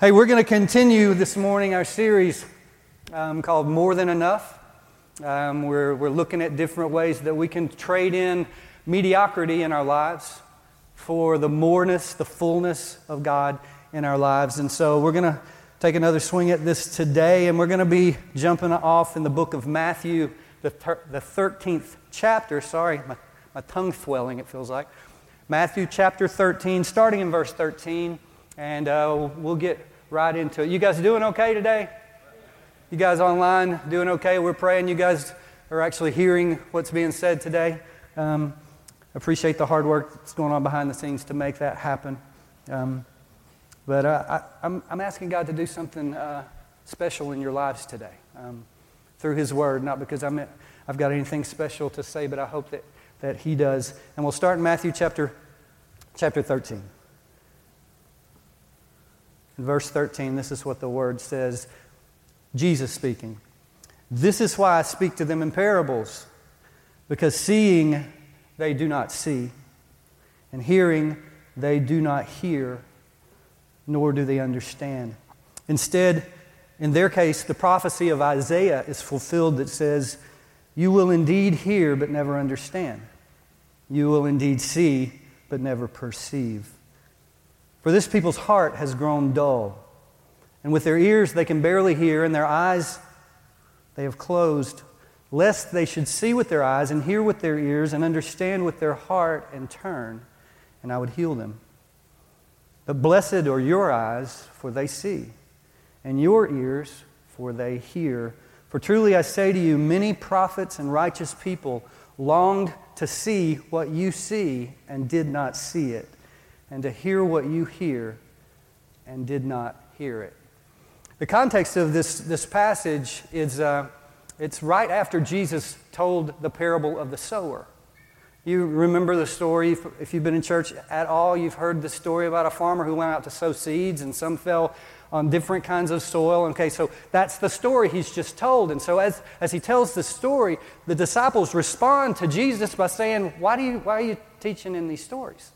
Hey, we're going to continue this morning our series um, called More Than Enough. Um, we're, we're looking at different ways that we can trade in mediocrity in our lives for the moreness, the fullness of God in our lives. And so we're going to take another swing at this today, and we're going to be jumping off in the book of Matthew, the, the 13th chapter. Sorry, my, my tongue swelling, it feels like. Matthew chapter 13, starting in verse 13, and uh, we'll get right into it. You guys doing okay today? You guys online doing okay? We're praying you guys are actually hearing what's being said today. Um, appreciate the hard work that's going on behind the scenes to make that happen. Um, but uh, I, am asking God to do something uh, special in your lives today um, through His Word, not because I'm, I've got anything special to say, but I hope that, that He does. And we'll start in Matthew chapter, chapter 13. In verse 13, this is what the word says Jesus speaking. This is why I speak to them in parables, because seeing they do not see, and hearing they do not hear, nor do they understand. Instead, in their case, the prophecy of Isaiah is fulfilled that says, You will indeed hear, but never understand. You will indeed see, but never perceive. For this people's heart has grown dull, and with their ears they can barely hear, and their eyes they have closed, lest they should see with their eyes, and hear with their ears, and understand with their heart, and turn, and I would heal them. But blessed are your eyes, for they see, and your ears, for they hear. For truly I say to you, many prophets and righteous people longed to see what you see and did not see it and to hear what you hear and did not hear it. The context of this, this passage is uh, it's right after Jesus told the parable of the sower. You remember the story, if you've been in church at all, you've heard the story about a farmer who went out to sow seeds and some fell on different kinds of soil. Okay, so that's the story he's just told. And so as, as he tells the story, the disciples respond to Jesus by saying, Why, do you, why are you teaching in these stories?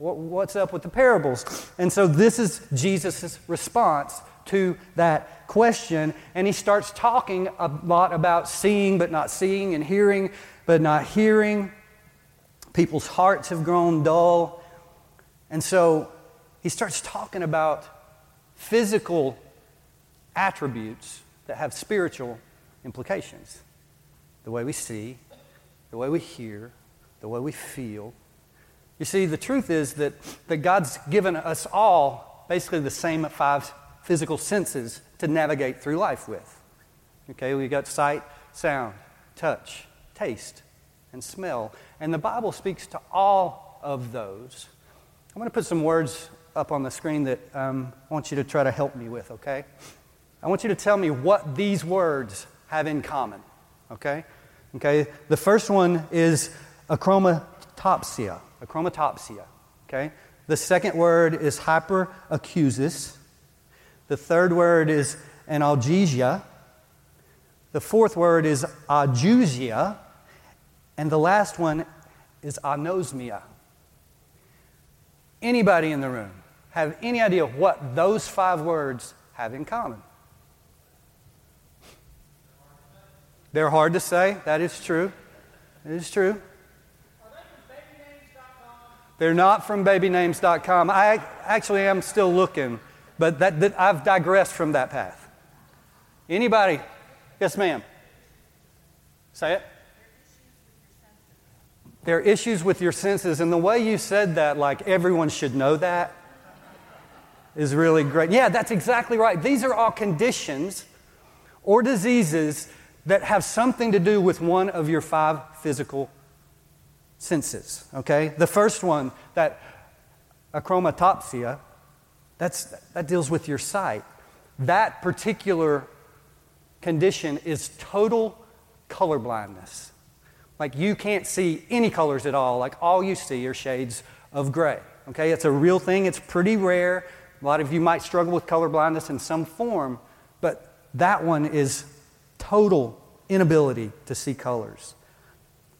What's up with the parables? And so this is Jesus' response to that question. And he starts talking a lot about seeing but not seeing and hearing but not hearing. People's hearts have grown dull. And so he starts talking about physical attributes that have spiritual implications the way we see, the way we hear, the way we feel, you see, the truth is that, that God's given us all basically the same five physical senses to navigate through life with. Okay, we've got sight, sound, touch, taste, and smell. And the Bible speaks to all of those. I'm going to put some words up on the screen that um, I want you to try to help me with, okay? I want you to tell me what these words have in common, okay? Okay, the first one is achromatopsia achromatopsia. Okay? The second word is hyperacusis. The third word is analgesia. The fourth word is ageusia. And the last one is anosmia. Anybody in the room have any idea what those five words have in common? They're hard to say. That is true. It is true. They're not from babynames.com. I actually am still looking, but that, that, I've digressed from that path. Anybody? Yes, ma'am. Say it. There are issues with your senses, and the way you said that, like everyone should know that, is really great. Yeah, that's exactly right. These are all conditions or diseases that have something to do with one of your five physical senses, okay? The first one, that achromatopsia, that's, that deals with your sight. That particular condition is total color blindness. Like you can't see any colors at all. Like all you see are shades of gray. Okay, it's a real thing. It's pretty rare. A lot of you might struggle with color blindness in some form, but that one is total inability to see colors.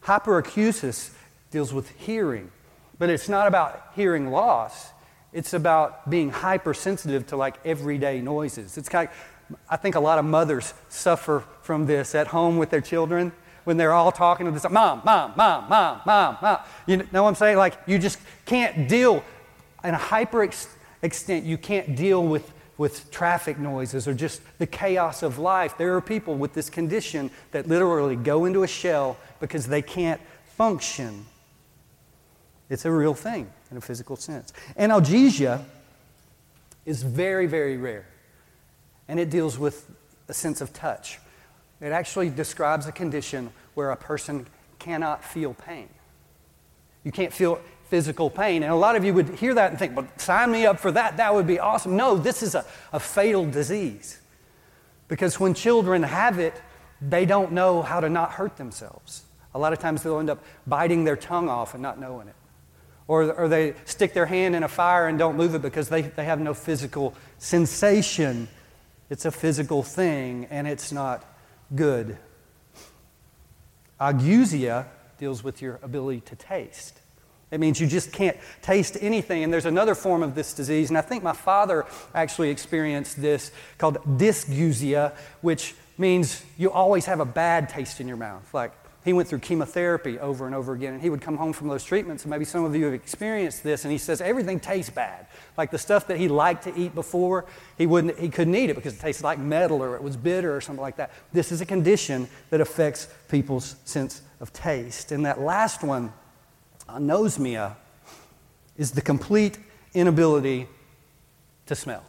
Hyperacusis deals with hearing. But it's not about hearing loss, It's about being hypersensitive to like everyday noises. It's kind of, I think a lot of mothers suffer from this at home with their children when they're all talking to this mom, mom, mom, mom, mom, mom. You know what I'm saying? Like you just can't deal in a hyper extent. You can't deal with with traffic noises or just the chaos of life. There are people with this condition that literally go into a shell because they can't function. It's a real thing in a physical sense. Analgesia is very, very rare, and it deals with a sense of touch. It actually describes a condition where a person cannot feel pain. You can't feel physical pain. And a lot of you would hear that and think, well, sign me up for that. That would be awesome. No, this is a, a fatal disease. Because when children have it, they don't know how to not hurt themselves. A lot of times they'll end up biting their tongue off and not knowing it. Or, or they stick their hand in a fire and don't move it because they, they have no physical sensation. It's a physical thing and it's not good. Ageusia deals with your ability to taste. It means you just can't taste anything. And there's another form of this disease, and I think my father actually experienced this called dysgeusia, which means you always have a bad taste in your mouth. Like he went through chemotherapy over and over again, and he would come home from those treatments, and maybe some of you have experienced this, and he says everything tastes bad. Like the stuff that he liked to eat before, he, wouldn't, he couldn't eat it because it tasted like metal or it was bitter or something like that. This is a condition that affects people's sense of taste. And that last one, anosmia is the complete inability to smell.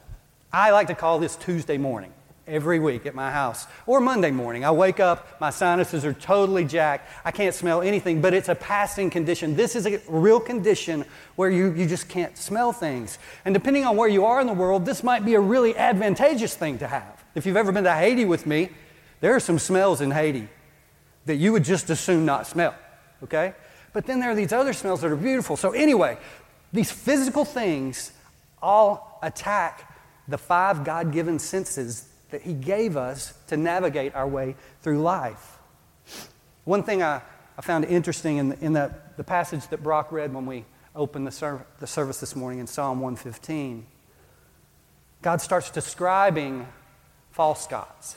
I like to call this Tuesday morning every week at my house or Monday morning. I wake up, my sinuses are totally jacked. I can't smell anything, but it's a passing condition. This is a real condition where you, you just can't smell things. And depending on where you are in the world, this might be a really advantageous thing to have. If you've ever been to Haiti with me, there are some smells in Haiti that you would just as soon not smell, okay? But then there are these other smells that are beautiful. So, anyway, these physical things all attack the five God given senses that He gave us to navigate our way through life. One thing I, I found interesting in, the, in the passage that Brock read when we opened the, serv- the service this morning in Psalm 115, God starts describing false gods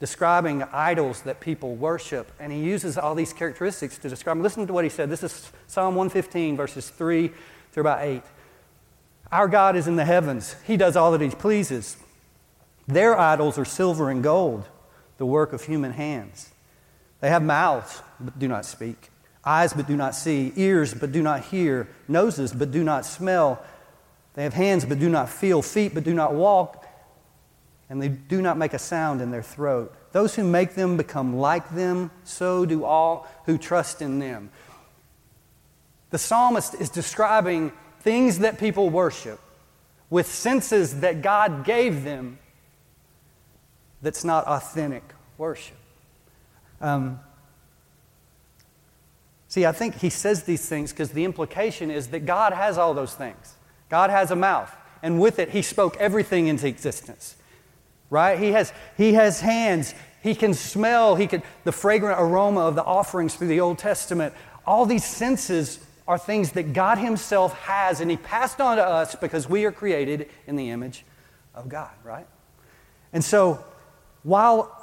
describing idols that people worship. And he uses all these characteristics to describe them. Listen to what he said. This is Psalm 115, verses 3 through about 8. Our God is in the heavens, he does all that he pleases. Their idols are silver and gold, the work of human hands. They have mouths, but do not speak, eyes, but do not see, ears, but do not hear, noses, but do not smell. They have hands, but do not feel, feet, but do not walk and they do not make a sound in their throat. Those who make them become like them, so do all who trust in them. The psalmist is describing things that people worship with senses that God gave them that's not authentic worship. Um, see, I think he says these things because the implication is that God has all those things. God has a mouth, and with it, he spoke everything into existence right? He has, he has hands. He can smell. He can, the fragrant aroma of the offerings through the Old Testament. All these senses are things that God Himself has, and He passed on to us because we are created in the image of God, right? And so, while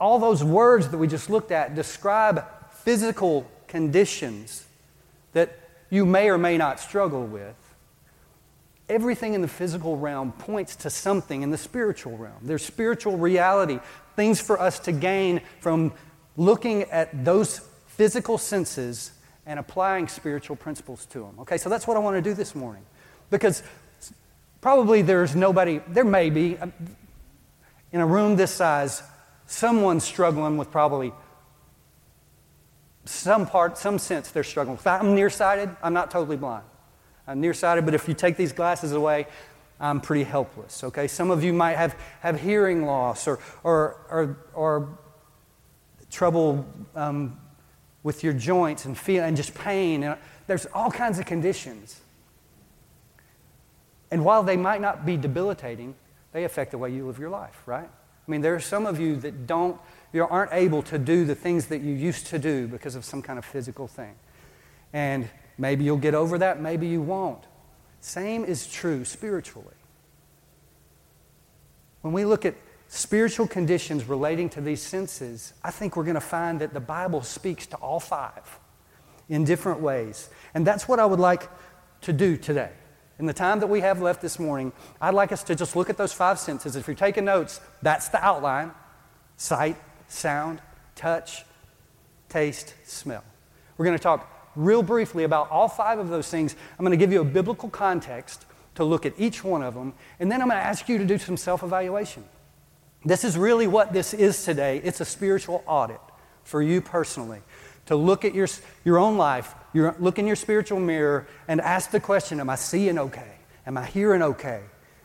all those words that we just looked at describe physical conditions that you may or may not struggle with, everything in the physical realm points to something in the spiritual realm. There's spiritual reality, things for us to gain from looking at those physical senses and applying spiritual principles to them. Okay, so that's what I want to do this morning. Because probably there's nobody, there may be, um, in a room this size, someone's struggling with probably some part, some sense they're struggling. With. I'm nearsighted, I'm not totally blind. I'm nearsighted, but if you take these glasses away, I'm pretty helpless. Okay, some of you might have, have hearing loss or, or, or, or trouble um, with your joints and feel and just pain. And there's all kinds of conditions. And while they might not be debilitating, they affect the way you live your life, right? I mean, there are some of you that don't, you aren't able to do the things that you used to do because of some kind of physical thing. And Maybe you'll get over that, maybe you won't. Same is true spiritually. When we look at spiritual conditions relating to these senses, I think we're going to find that the Bible speaks to all five in different ways. And that's what I would like to do today. In the time that we have left this morning, I'd like us to just look at those five senses. If you're taking notes, that's the outline sight, sound, touch, taste, smell. We're going to talk real briefly about all five of those things. I'm going to give you a biblical context to look at each one of them, and then I'm going to ask you to do some self evaluation. This is really what this is today. It's a spiritual audit for you personally. To look at your, your own life, your, look in your spiritual mirror, and ask the question Am I seeing okay? Am I hearing okay?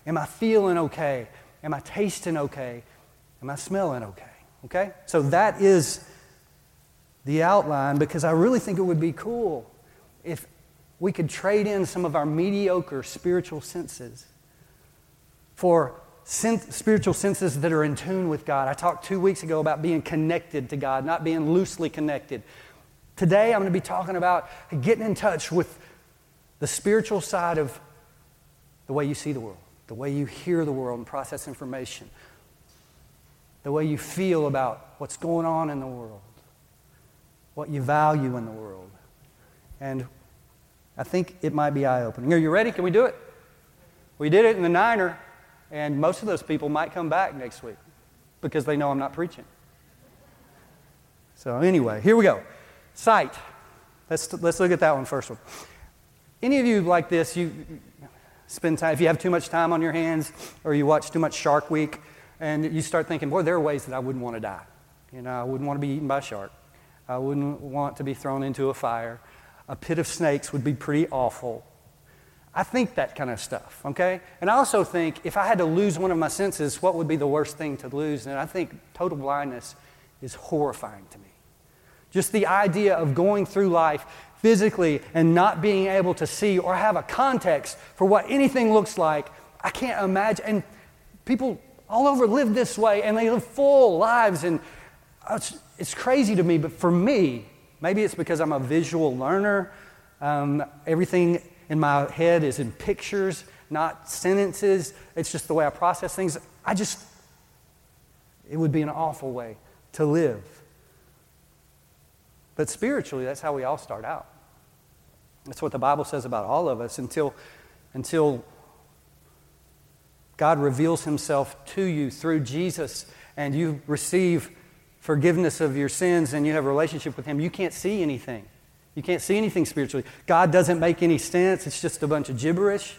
Am I feeling okay? Am I tasting okay? Am I smelling okay? Okay? So that is the outline because I really think it would be cool if we could trade in some of our mediocre spiritual senses for spiritual senses that are in tune with God. I talked two weeks ago about being connected to God, not being loosely connected. Today, I'm going to be talking about getting in touch with the spiritual side of the way you see the world, the way you hear the world and process information, the way you feel about what's going on in the world, what you value in the world. And I think it might be eye opening. Are you ready? Can we do it? We did it in the Niner. And most of those people might come back next week because they know I'm not preaching. So, anyway, here we go. Sight. Let's, let's look at that one first. One. Any of you like this, you spend time, if you have too much time on your hands or you watch too much Shark Week and you start thinking, boy, there are ways that I wouldn't want to die. You know, I wouldn't want to be eaten by a shark. I wouldn't want to be thrown into a fire. A pit of snakes would be pretty awful. I think that kind of stuff, okay? And I also think if I had to lose one of my senses, what would be the worst thing to lose? And I think total blindness is horrifying to me. Just the idea of going through life physically and not being able to see or have a context for what anything looks like, I can't imagine. And people all over live this way and they live full lives. And it's, it's crazy to me, but for me, maybe it's because I'm a visual learner. Um, everything in my head is in pictures, not sentences. It's just the way I process things. I just, it would be an awful way to live. But spiritually, that's how we all start out. That's what the Bible says about all of us until, until God reveals himself to you through Jesus and you receive forgiveness of your sins and you have a relationship with him. You can't see anything. You can't see anything spiritually. God doesn't make any sense. It's just a bunch of gibberish.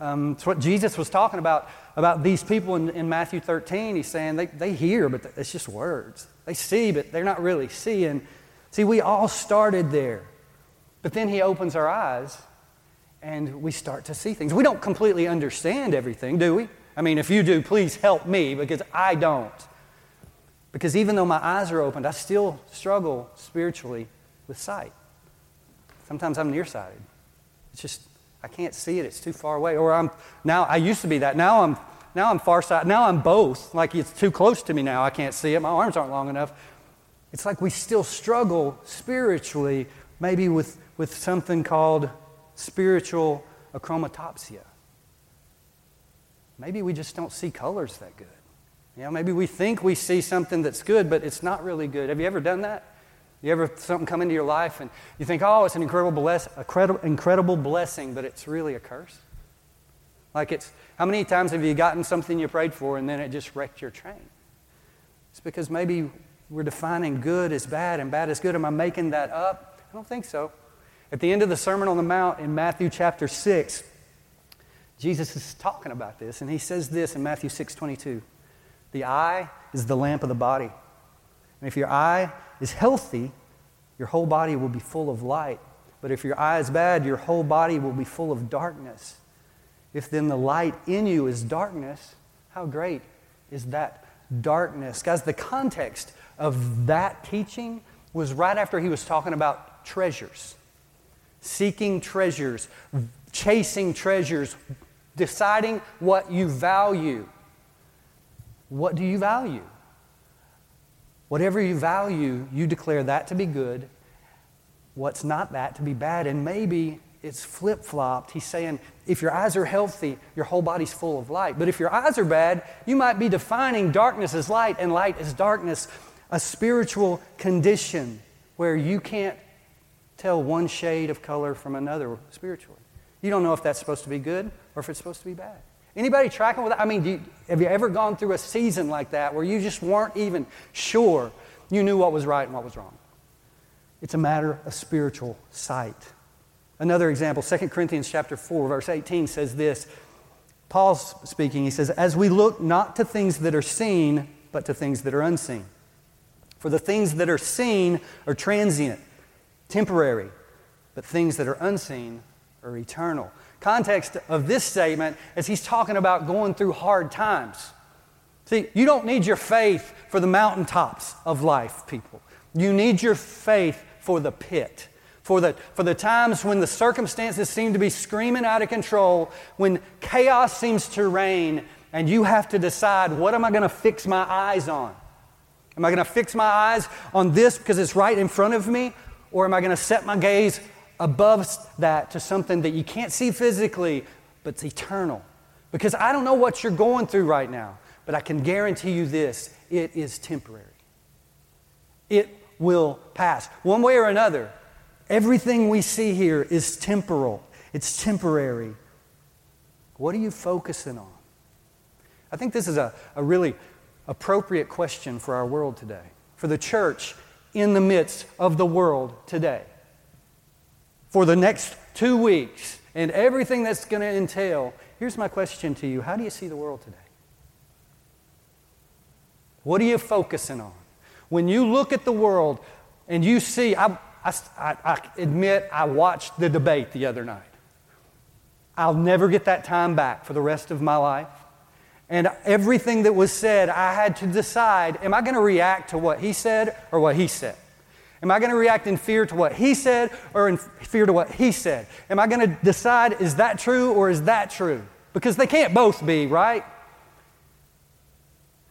Um, it's what Jesus was talking about, about these people in, in Matthew 13. He's saying they, they hear, but it's just words. They see, but they're not really seeing. See, we all started there. But then he opens our eyes and we start to see things. We don't completely understand everything, do we? I mean, if you do, please help me because I don't. Because even though my eyes are opened, I still struggle spiritually with sight. Sometimes I'm nearsighted. It's just, I can't see it. It's too far away. Or I'm, now, I used to be that. Now I'm, now I'm farsighted. Now I'm both. Like it's too close to me now. I can't see it. My arms aren't long enough. It's like we still struggle spiritually, maybe with, with something called spiritual achromatopsia. Maybe we just don't see colors that good. You know, maybe we think we see something that's good, but it's not really good. Have you ever done that? You ever something come into your life and you think, oh, it's an incredible, bless, incredible, incredible blessing, but it's really a curse? Like it's, how many times have you gotten something you prayed for and then it just wrecked your train? It's because maybe we're defining good as bad and bad as good. Am I making that up? I don't think so. At the end of the Sermon on the Mount in Matthew chapter 6, Jesus is talking about this, and he says this in Matthew 6 22. The eye is the lamp of the body. And if your eye is healthy, your whole body will be full of light. But if your eye is bad, your whole body will be full of darkness. If then the light in you is darkness, how great is that darkness? Guys, the context of that teaching was right after he was talking about treasures, seeking treasures, chasing treasures, deciding what you value. What do you value? Whatever you value, you declare that to be good, what's not that to be bad. And maybe it's flip flopped. He's saying if your eyes are healthy, your whole body's full of light. But if your eyes are bad, you might be defining darkness as light and light as darkness, a spiritual condition where you can't tell one shade of color from another spiritually. You don't know if that's supposed to be good or if it's supposed to be bad. Anybody tracking with that? I mean, you, have you ever gone through a season like that where you just weren't even sure you knew what was right and what was wrong? It's a matter of spiritual sight. Another example, 2 Corinthians chapter 4, verse 18 says this. Paul's speaking, he says, As we look not to things that are seen, but to things that are unseen. For the things that are seen are transient, temporary, but things that are unseen are eternal. Context of this statement is he's talking about going through hard times. See, you don't need your faith for the mountaintops of life, people. You need your faith for the pit. For the, for the times when the circumstances seem to be screaming out of control, when chaos seems to reign, and you have to decide what am I going to fix my eyes on? Am I going to fix my eyes on this because it's right in front of me? Or am I going to set my gaze above that to something that you can't see physically, but it's eternal? Because I don't know what you're going through right now, but I can guarantee you this it is temporary. It will pass. One way or another, everything we see here is temporal, it's temporary. What are you focusing on? I think this is a, a really appropriate question for our world today, for the church in the midst of the world today. For the next two weeks and everything that's going to entail, here's my question to you How do you see the world today? What are you focusing on? When you look at the world and you see, I, I, I admit I watched the debate the other night. I'll never get that time back for the rest of my life. And everything that was said, I had to decide am I going to react to what he said or what he said? Am I going to react in fear to what he said or in fear to what he said? Am I going to decide is that true or is that true? Because they can't both be, right?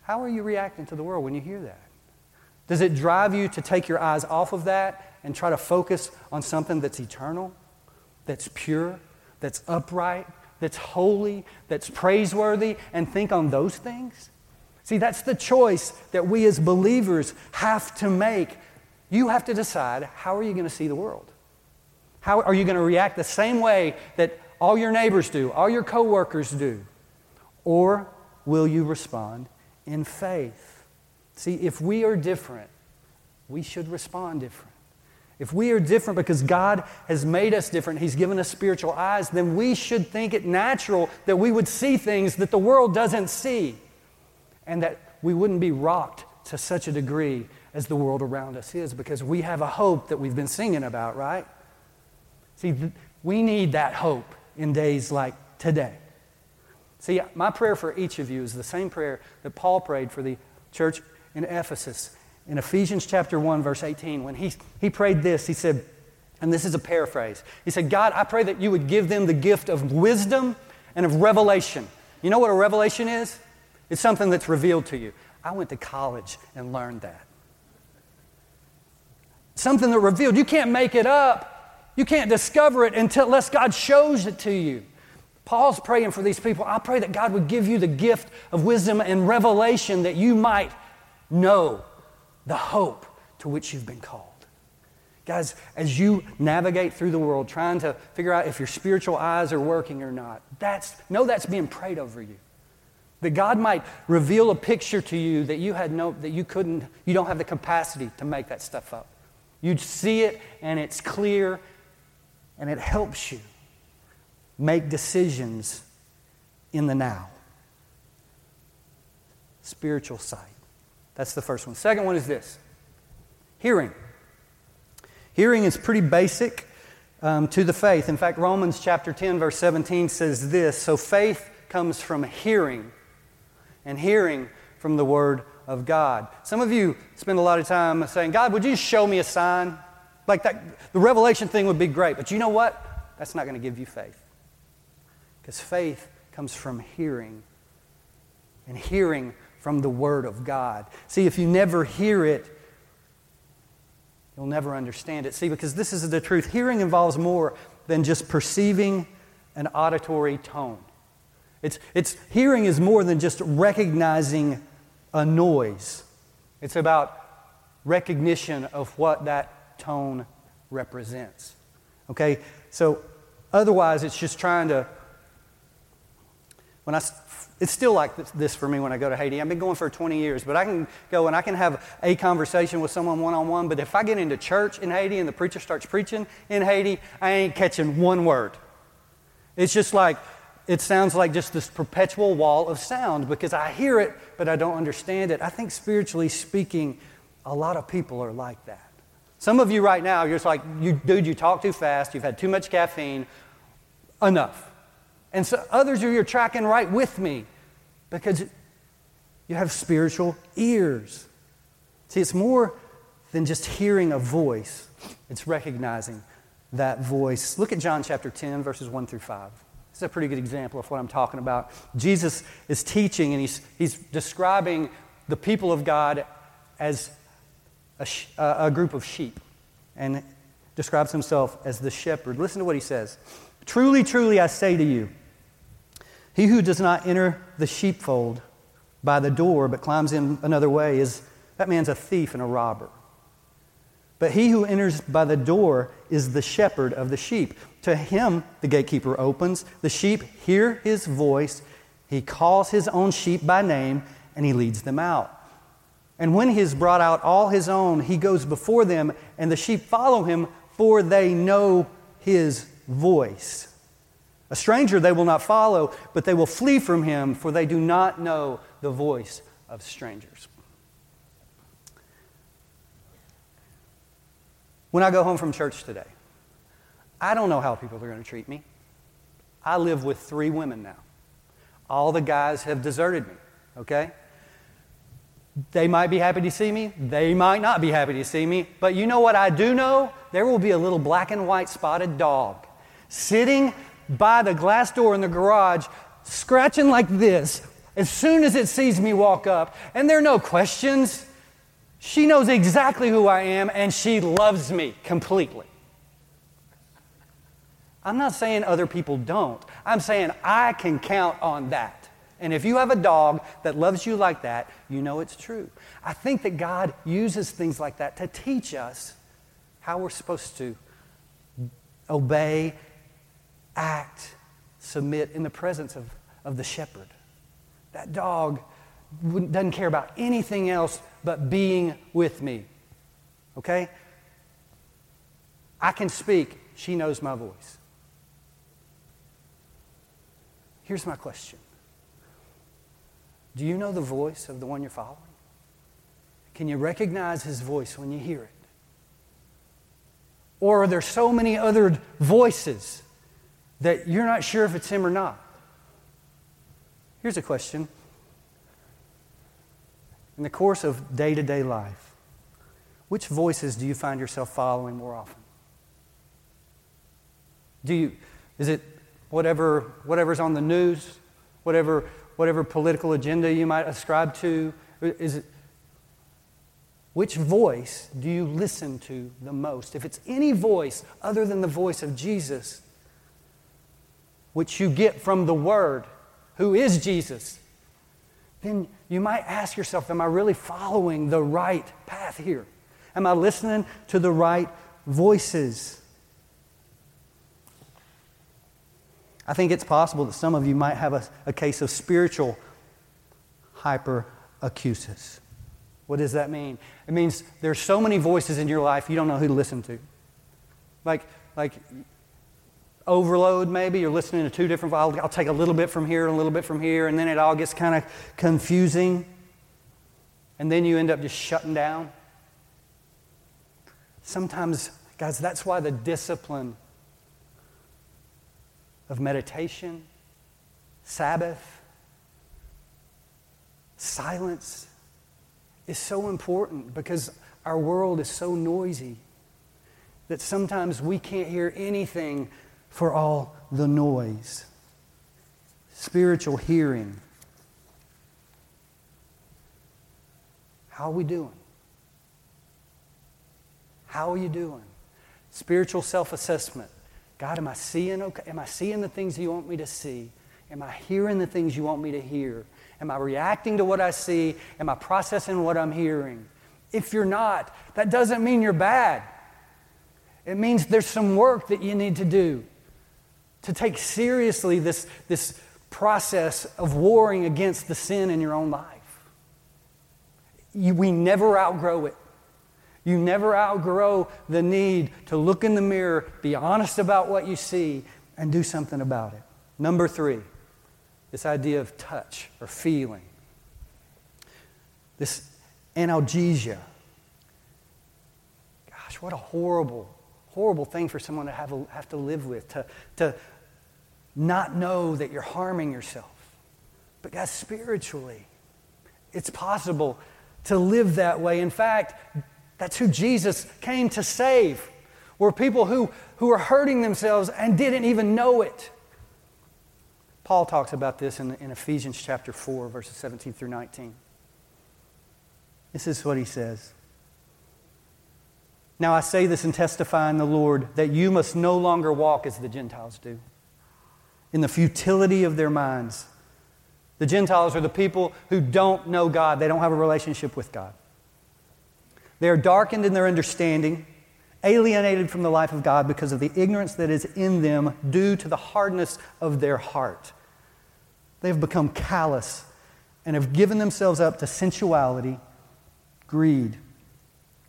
How are you reacting to the world when you hear that? Does it drive you to take your eyes off of that and try to focus on something that's eternal, that's pure, that's upright, that's holy, that's praiseworthy, and think on those things? See, that's the choice that we as believers have to make. You have to decide how are you going to see the world? How are you going to react the same way that all your neighbors do, all your coworkers do? Or will you respond in faith? See, if we are different, we should respond different. If we are different because God has made us different, He's given us spiritual eyes, then we should think it natural that we would see things that the world doesn't see and that we wouldn't be rocked to such a degree as the world around us is because we have a hope that we've been singing about, right? See, th- we need that hope in days like today. See, my prayer for each of you is the same prayer that Paul prayed for the church in Ephesus in Ephesians chapter 1, verse 18, when he, he prayed this, he said, and this is a paraphrase. He said, God, I pray that you would give them the gift of wisdom and of revelation. You know what a revelation is? It's something that's revealed to you. I went to college and learned that. Something that revealed. You can't make it up. You can't discover it until unless God shows it to you. Paul's praying for these people. I pray that God would give you the gift of wisdom and revelation that you might know the hope to which you've been called. Guys, as you navigate through the world trying to figure out if your spiritual eyes are working or not, that's, know that's being prayed over you. That God might reveal a picture to you that you had no, that you couldn't, you don't have the capacity to make that stuff up. You'd see it and it's clear and it helps you make decisions in the now. Spiritual sight. That's the first one. Second one is this hearing. Hearing is pretty basic um, to the faith. In fact, Romans chapter 10, verse 17 says this So faith comes from hearing, and hearing from the Word of God. Some of you spend a lot of time saying, God, would you show me a sign? Like that, the revelation thing would be great, but you know what? That's not going to give you faith. Because faith comes from hearing, and hearing from the Word of God. See, if you never hear it, you'll never understand it. See, because this is the truth. Hearing involves more than just perceiving an auditory tone. It's, it's, hearing is more than just recognizing a noise, it's about recognition of what that tone represents. Okay? So, otherwise, it's just trying to. When I, it's still like this for me when I go to Haiti. I've been going for 20 years, but I can go and I can have a conversation with someone one on one. But if I get into church in Haiti and the preacher starts preaching in Haiti, I ain't catching one word. It's just like, it sounds like just this perpetual wall of sound because I hear it, but I don't understand it. I think spiritually speaking, a lot of people are like that. Some of you right now, you're just like, you, dude, you talk too fast, you've had too much caffeine, enough. And so others are you're tracking right with me because you have spiritual ears. See, it's more than just hearing a voice, it's recognizing that voice. Look at John chapter 10, verses 1 through 5. This is a pretty good example of what I'm talking about. Jesus is teaching and he's, he's describing the people of God as a, a group of sheep and describes himself as the shepherd. Listen to what he says Truly, truly, I say to you, he who does not enter the sheepfold by the door but climbs in another way is that man's a thief and a robber. But he who enters by the door is the shepherd of the sheep. To him the gatekeeper opens. The sheep hear his voice. He calls his own sheep by name and he leads them out. And when he has brought out all his own, he goes before them, and the sheep follow him, for they know his voice. A stranger they will not follow, but they will flee from him, for they do not know the voice of strangers. When I go home from church today, I don't know how people are going to treat me. I live with three women now. All the guys have deserted me, okay? They might be happy to see me. They might not be happy to see me. But you know what I do know? There will be a little black and white spotted dog sitting by the glass door in the garage, scratching like this as soon as it sees me walk up. And there are no questions. She knows exactly who I am and she loves me completely. I'm not saying other people don't. I'm saying I can count on that. And if you have a dog that loves you like that, you know it's true. I think that God uses things like that to teach us how we're supposed to obey, act, submit in the presence of, of the shepherd. That dog doesn't care about anything else but being with me. Okay? I can speak. She knows my voice. Here's my question Do you know the voice of the one you're following? Can you recognize his voice when you hear it? Or are there so many other voices that you're not sure if it's him or not? Here's a question in the course of day to day life, which voices do you find yourself following more often? Do you, is it whatever, whatever's on the news, whatever, whatever political agenda you might ascribe to? Is it, which voice do you listen to the most? If it's any voice other than the voice of Jesus, which you get from the Word, who is Jesus, then you might ask yourself, Am I really following the right path here? Am I listening to the right voices? I think it's possible that some of you might have a, a case of spiritual hyperacusis. What does that mean? It means there's so many voices in your life you don't know who to listen to. Like, like overload, maybe. You're listening to two different, I'll, I'll take a little bit from here and a little bit from here, and then it all gets kind of confusing. And then you end up just shutting down. Sometimes, guys, that's why the discipline of meditation, Sabbath, silence is so important because our world is so noisy that sometimes we can't hear anything for all the noise. Spiritual hearing. How are we doing? How are you doing? Spiritual self assessment. God, am I seeing okay? Am I seeing the things you want me to see? Am I hearing the things you want me to hear? Am I reacting to what I see? Am I processing what I'm hearing? If you're not, that doesn't mean you're bad. It means there's some work that you need to do to take seriously this, this process of warring against the sin in your own life. You, we never outgrow it. You never outgrow the need to look in the mirror, be honest about what you see, and do something about it. Number three, this idea of touch or feeling. This analgesia. Gosh, what a horrible, horrible thing for someone to have, have to live with, to, to not know that you're harming yourself. But guys, spiritually, it's possible to live that way. In fact, that's who Jesus came to save. Were people who, who were hurting themselves and didn't even know it. Paul talks about this in, in Ephesians chapter 4, verses 17 through 19. This is what he says. Now I say this and testify in the Lord that you must no longer walk as the Gentiles do, in the futility of their minds. The Gentiles are the people who don't know God, they don't have a relationship with God. They are darkened in their understanding, alienated from the life of God because of the ignorance that is in them due to the hardness of their heart. They have become callous and have given themselves up to sensuality, greed,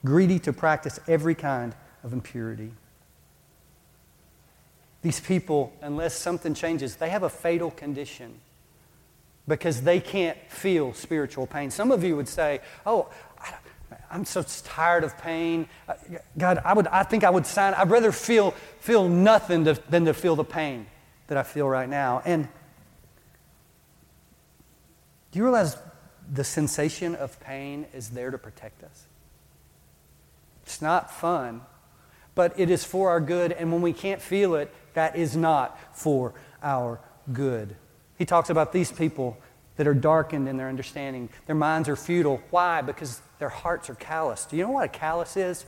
greedy to practice every kind of impurity. These people, unless something changes, they have a fatal condition because they can't feel spiritual pain. Some of you would say, Oh, I'm so tired of pain. God, I, would, I think I would sign, I'd rather feel, feel nothing to, than to feel the pain that I feel right now. And do you realize the sensation of pain is there to protect us? It's not fun, but it is for our good. And when we can't feel it, that is not for our good. He talks about these people that are darkened in their understanding. Their minds are futile. Why? Because their hearts are callous. Do you know what a callus is?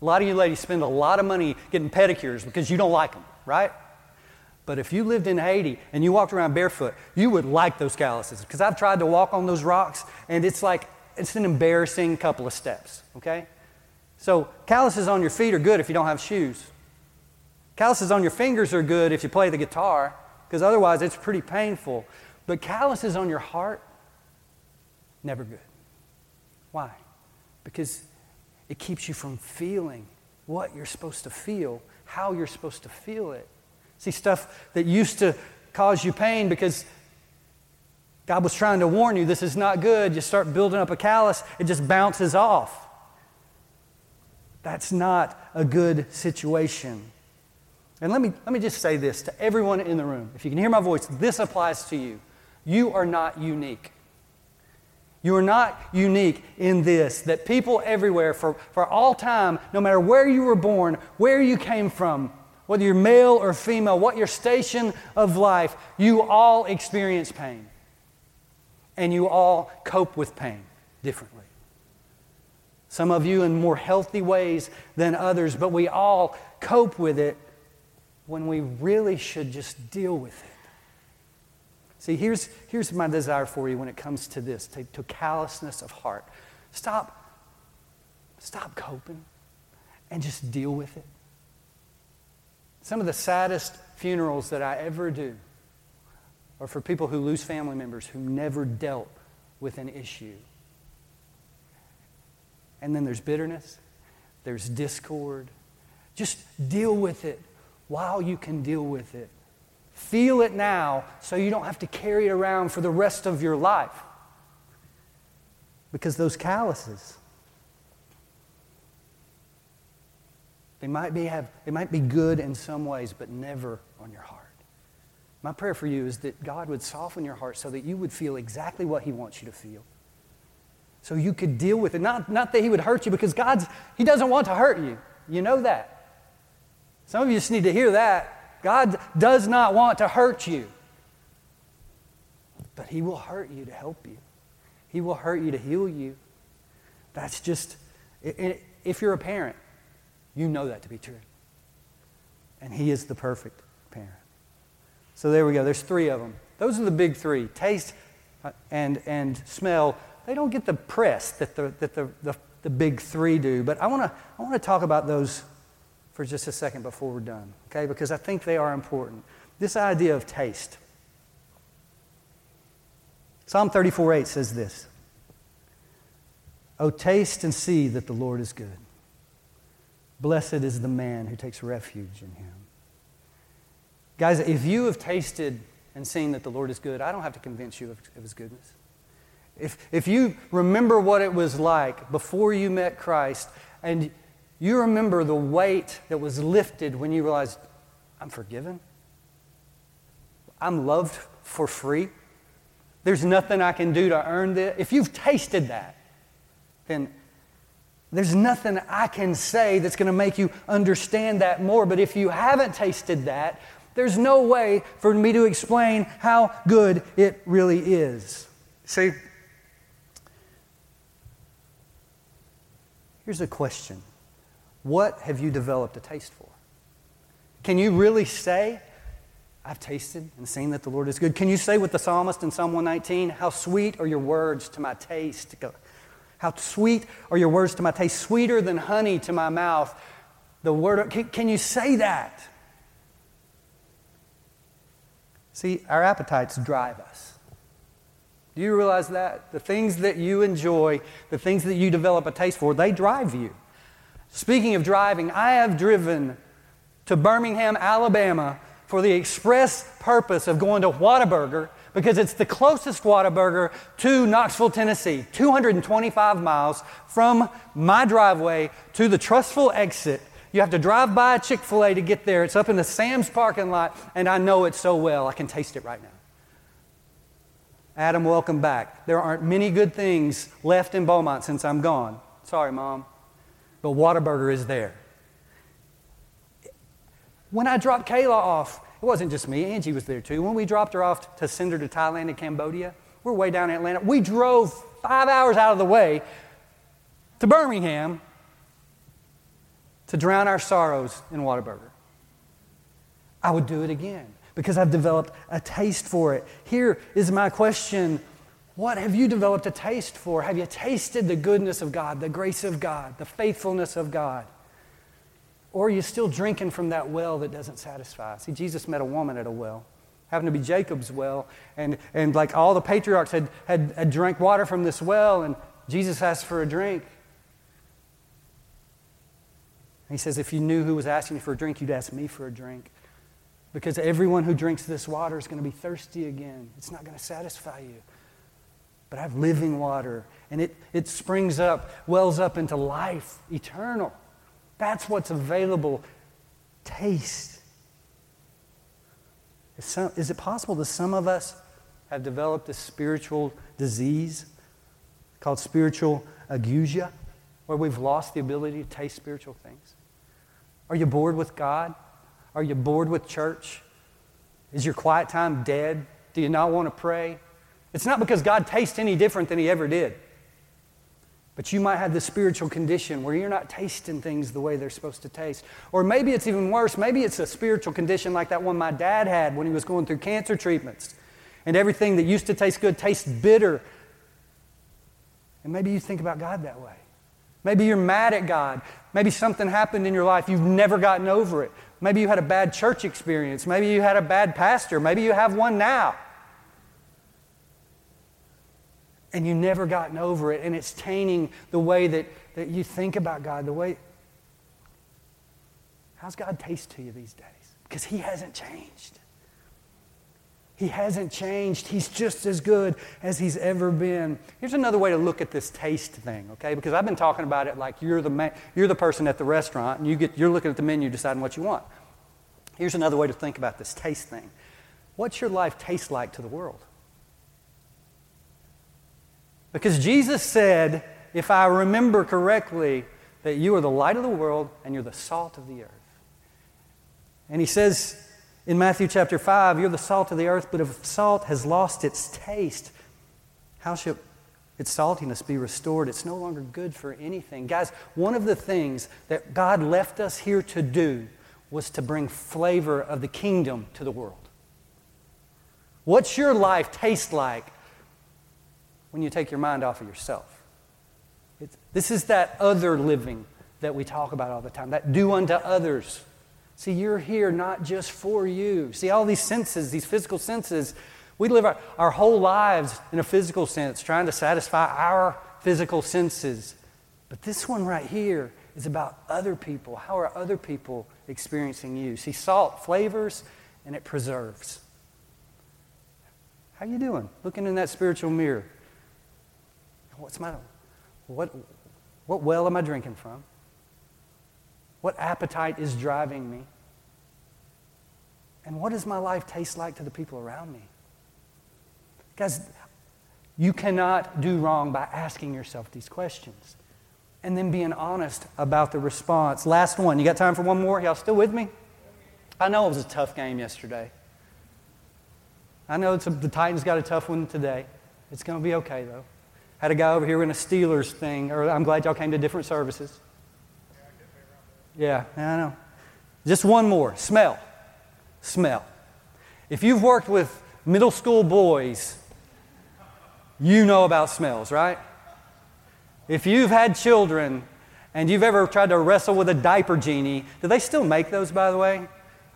A lot of you ladies spend a lot of money getting pedicures because you don't like them, right? But if you lived in Haiti and you walked around barefoot, you would like those calluses because I've tried to walk on those rocks and it's like, it's an embarrassing couple of steps, okay? So calluses on your feet are good if you don't have shoes. Calluses on your fingers are good if you play the guitar because otherwise it's pretty painful. But calluses on your heart, never good. Why? Because it keeps you from feeling what you're supposed to feel, how you're supposed to feel it. See, stuff that used to cause you pain because God was trying to warn you this is not good. You start building up a callus, it just bounces off. That's not a good situation. And let me, let me just say this to everyone in the room. If you can hear my voice, this applies to you. You are not unique. You are not unique in this, that people everywhere, for, for all time, no matter where you were born, where you came from, whether you're male or female, what your station of life, you all experience pain. And you all cope with pain differently. Some of you in more healthy ways than others, but we all cope with it when we really should just deal with it. See, here's, here's my desire for you when it comes to this, to, to callousness of heart. Stop, stop coping and just deal with it. Some of the saddest funerals that I ever do are for people who lose family members who never dealt with an issue. And then there's bitterness, there's discord. Just deal with it while you can deal with it. Feel it now so you don't have to carry it around for the rest of your life. Because those calluses, they might be, have, they might be good in some ways, but never on your heart. My prayer for you is that God would soften your heart so that you would feel exactly what He wants you to feel. So you could deal with it. Not, not that He would hurt you, because God's, He doesn't want to hurt you. You know that. Some of you just need to hear that. God does not want to hurt you, but He will hurt you to help you. He will hurt you to heal you. That's just, if you're a parent, you know that to be true. And He is the perfect parent. So there we go. There's three of them. Those are the big three taste uh, and, and smell. They don't get the press that the, that the, the, the big three do. But I want to I wanna talk about those for just a second before we're done, okay? Because I think they are important. This idea of taste. Psalm 34 8 says this Oh, taste and see that the Lord is good. Blessed is the man who takes refuge in him. Guys, if you have tasted and seen that the Lord is good, I don't have to convince you of, of his goodness. If, if you remember what it was like before you met Christ and you remember the weight that was lifted when you realized, I'm forgiven, I'm loved for free, there's nothing I can do to earn this. If you've tasted that, then there's nothing I can say that's going to make you understand that more. But if you haven't tasted that, there's no way for me to explain how good it really is. See, here's a question What have you developed a taste for? Can you really say, I've tasted and seen that the Lord is good? Can you say with the psalmist in Psalm 119, How sweet are your words to my taste? How sweet are your words to my taste, sweeter than honey to my mouth. The word, can, can you say that? See, our appetites drive us. Do you realize that? The things that you enjoy, the things that you develop a taste for, they drive you. Speaking of driving, I have driven to Birmingham, Alabama for the express purpose of going to Whataburger because it's the closest Whataburger to Knoxville, Tennessee, 225 miles from my driveway to the Trussville exit. You have to drive by Chick fil A to get there. It's up in the Sam's parking lot, and I know it so well. I can taste it right now. Adam, welcome back. There aren't many good things left in Beaumont since I'm gone. Sorry, Mom. But Whataburger is there. When I dropped Kayla off, it wasn't just me, Angie was there too. When we dropped her off to send her to Thailand and Cambodia, we're way down in Atlanta. We drove five hours out of the way to Birmingham to drown our sorrows in Whataburger. I would do it again because I've developed a taste for it. Here is my question What have you developed a taste for? Have you tasted the goodness of God, the grace of God, the faithfulness of God? Or are you still drinking from that well that doesn't satisfy? See, Jesus met a woman at a well, happened to be Jacob's well, and, and like all the patriarchs had, had, had drank water from this well, and Jesus asked for a drink. he says, If you knew who was asking you for a drink, you'd ask me for a drink. Because everyone who drinks this water is going to be thirsty again. It's not going to satisfy you. But I have living water, and it, it springs up, wells up into life eternal. That's what's available. Taste. Is, some, is it possible that some of us have developed a spiritual disease called spiritual ageusia, where we've lost the ability to taste spiritual things? Are you bored with God? Are you bored with church? Is your quiet time dead? Do you not want to pray? It's not because God tastes any different than He ever did. But you might have the spiritual condition where you're not tasting things the way they're supposed to taste. Or maybe it's even worse. Maybe it's a spiritual condition like that one my dad had when he was going through cancer treatments. And everything that used to taste good tastes bitter. And maybe you think about God that way. Maybe you're mad at God. Maybe something happened in your life, you've never gotten over it. Maybe you had a bad church experience. Maybe you had a bad pastor. Maybe you have one now. and you've never gotten over it, and it's tainting the way that, that you think about God, the way. How's God taste to you these days? Because He hasn't changed. He hasn't changed. He's just as good as He's ever been. Here's another way to look at this taste thing, okay? Because I've been talking about it like you're the, ma- you're the person at the restaurant and you get, you're looking at the menu deciding what you want. Here's another way to think about this taste thing. What's your life taste like to the world? Because Jesus said, if I remember correctly, that you are the light of the world and you're the salt of the earth. And he says in Matthew chapter 5, you're the salt of the earth, but if salt has lost its taste, how shall its saltiness be restored? It's no longer good for anything. Guys, one of the things that God left us here to do was to bring flavor of the kingdom to the world. What's your life taste like when you take your mind off of yourself? It's, this is that other living that we talk about all the time, that do unto others. See, you're here not just for you. See, all these senses, these physical senses, we live our, our whole lives in a physical sense, trying to satisfy our physical senses. But this one right here is about other people. How are other people experiencing you? See, salt flavors and it preserves. How you doing? Looking in that spiritual mirror. What's my what what well am I drinking from? What appetite is driving me? And what does my life taste like to the people around me? Guys, you cannot do wrong by asking yourself these questions and then being honest about the response. Last one. You got time for one more? Y'all still with me? I know it was a tough game yesterday. I know a, the Titans got a tough one today. It's going to be okay, though. Had a guy over here in a Steelers thing, or I'm glad y'all came to different services. Yeah, I know. Just one more smell. Smell. If you've worked with middle school boys, you know about smells, right? If you've had children and you've ever tried to wrestle with a diaper genie, do they still make those, by the way?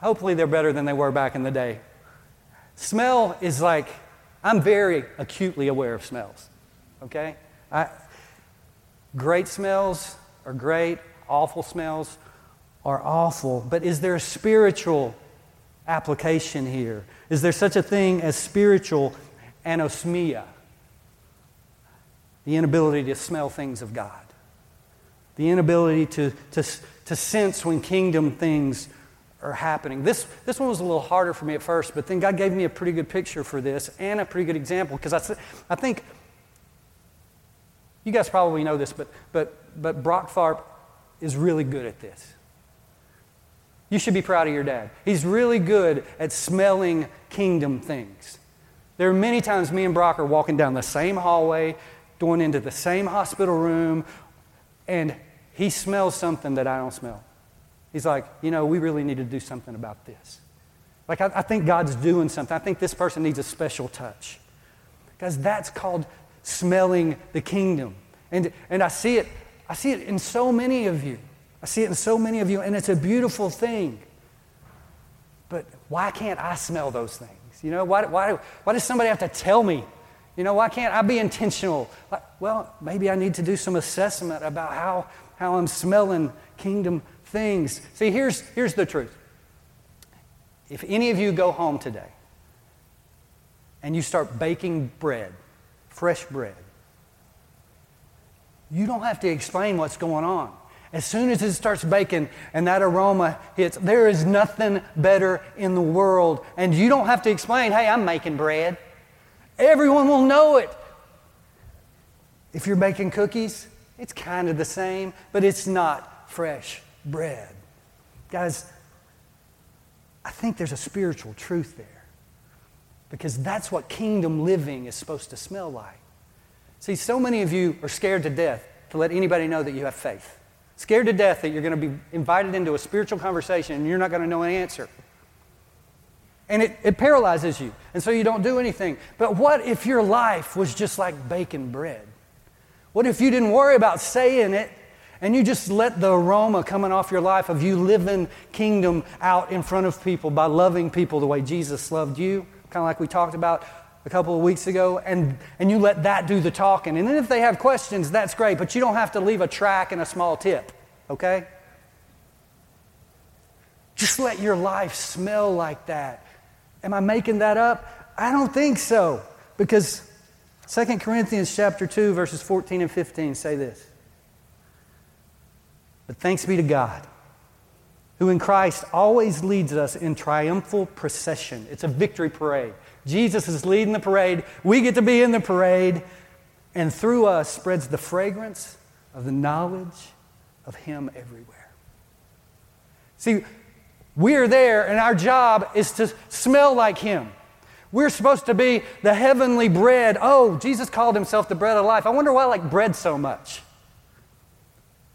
Hopefully, they're better than they were back in the day. Smell is like, I'm very acutely aware of smells, okay? I, great smells are great, awful smells are awful, but is there a spiritual application here? Is there such a thing as spiritual anosmia? the inability to smell things of God, the inability to, to, to sense when kingdom things are happening. This, this one was a little harder for me at first, but then God gave me a pretty good picture for this and a pretty good example because I, I think you guys probably know this, but, but, but Brock Tharp is really good at this. You should be proud of your dad. He's really good at smelling kingdom things. There are many times me and Brock are walking down the same hallway, going into the same hospital room, and he smells something that I don't smell. He's like, you know, we really need to do something about this. Like, I, I think God's doing something. I think this person needs a special touch. Because that's called smelling the kingdom. And, and I see it, I see it in so many of you. I see it in so many of you, and it's a beautiful thing. But why can't I smell those things? You know, why, why, why does somebody have to tell me you know, why can't I be intentional? Like, well, maybe I need to do some assessment about how, how I'm smelling kingdom things. See, here's, here's the truth. If any of you go home today and you start baking bread, fresh bread, you don't have to explain what's going on. As soon as it starts baking and that aroma hits, there is nothing better in the world. And you don't have to explain, hey, I'm making bread. Everyone will know it. If you're baking cookies, it's kind of the same, but it's not fresh bread. Guys, I think there's a spiritual truth there because that's what kingdom living is supposed to smell like. See, so many of you are scared to death to let anybody know that you have faith. Scared to death that you're going to be invited into a spiritual conversation and you're not going to know an answer. And it, it paralyzes you. And so you don't do anything. But what if your life was just like baking bread? What if you didn't worry about saying it and you just let the aroma coming off your life of you living kingdom out in front of people by loving people the way Jesus loved you, kind of like we talked about a couple of weeks ago, and, and you let that do the talking. And then if they have questions, that's great, but you don't have to leave a track and a small tip, okay? Just let your life smell like that. Am I making that up? I don't think so. Because 2 Corinthians chapter 2 verses 14 and 15 say this. But thanks be to God, who in Christ always leads us in triumphal procession. It's a victory parade. Jesus is leading the parade. We get to be in the parade. And through us spreads the fragrance of the knowledge of Him everywhere. See, we're there, and our job is to smell like Him. We're supposed to be the heavenly bread. Oh, Jesus called Himself the bread of life. I wonder why I like bread so much.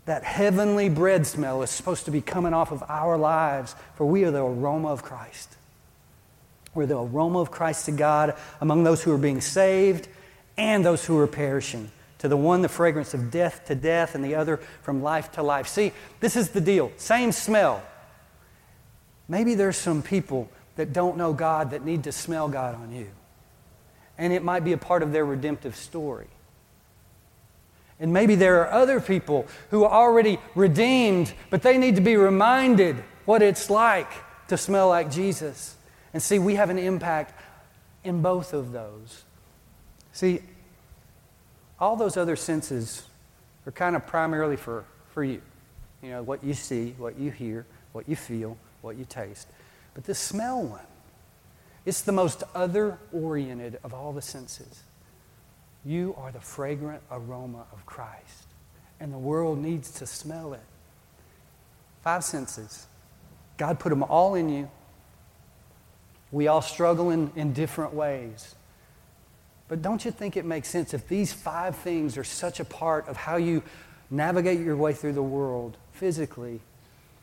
that heavenly bread smell is supposed to be coming off of our lives, for we are the aroma of Christ. We're the aroma of Christ to God among those who are being saved and those who are perishing. To the one, the fragrance of death to death, and the other from life to life. See, this is the deal. Same smell. Maybe there's some people that don't know God that need to smell God on you. And it might be a part of their redemptive story. And maybe there are other people who are already redeemed, but they need to be reminded what it's like to smell like Jesus. And see, we have an impact in both of those. See, all those other senses are kind of primarily for, for you. You know, what you see, what you hear, what you feel, what you taste. But the smell one, it's the most other oriented of all the senses. You are the fragrant aroma of Christ, and the world needs to smell it. Five senses. God put them all in you. We all struggle in, in different ways. But don't you think it makes sense if these five things are such a part of how you navigate your way through the world physically?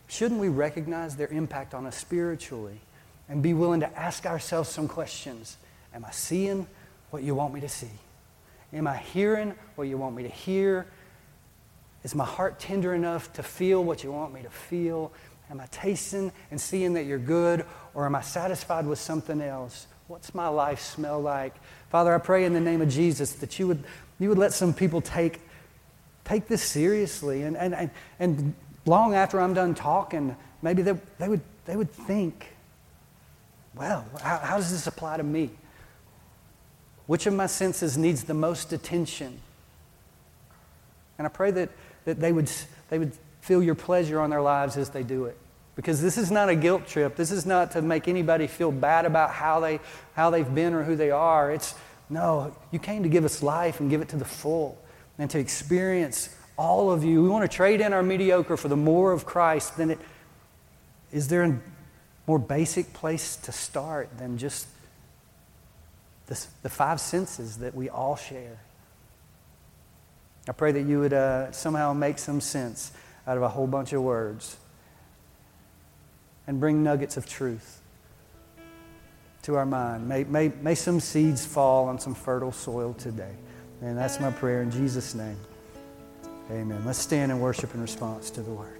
Shouldn't we recognize their impact on us spiritually and be willing to ask ourselves some questions? Am I seeing what you want me to see? Am I hearing what you want me to hear? Is my heart tender enough to feel what you want me to feel? Am I tasting and seeing that you're good, or am I satisfied with something else? What's my life smell like? Father, I pray in the name of Jesus that you would, you would let some people take, take this seriously. And, and, and, and long after I'm done talking, maybe they, they, would, they would think, well, how, how does this apply to me? Which of my senses needs the most attention? And I pray that, that they, would, they would feel your pleasure on their lives as they do it. Because this is not a guilt trip. This is not to make anybody feel bad about how, they, how they've been or who they are. It's, no, you came to give us life and give it to the full and to experience all of you. We want to trade in our mediocre for the more of Christ. Then it, is there a more basic place to start than just the, the five senses that we all share? I pray that you would uh, somehow make some sense out of a whole bunch of words and bring nuggets of truth to our mind. May, may, may some seeds fall on some fertile soil today. And that's my prayer in Jesus' name. Amen. Let's stand and worship in response to the word.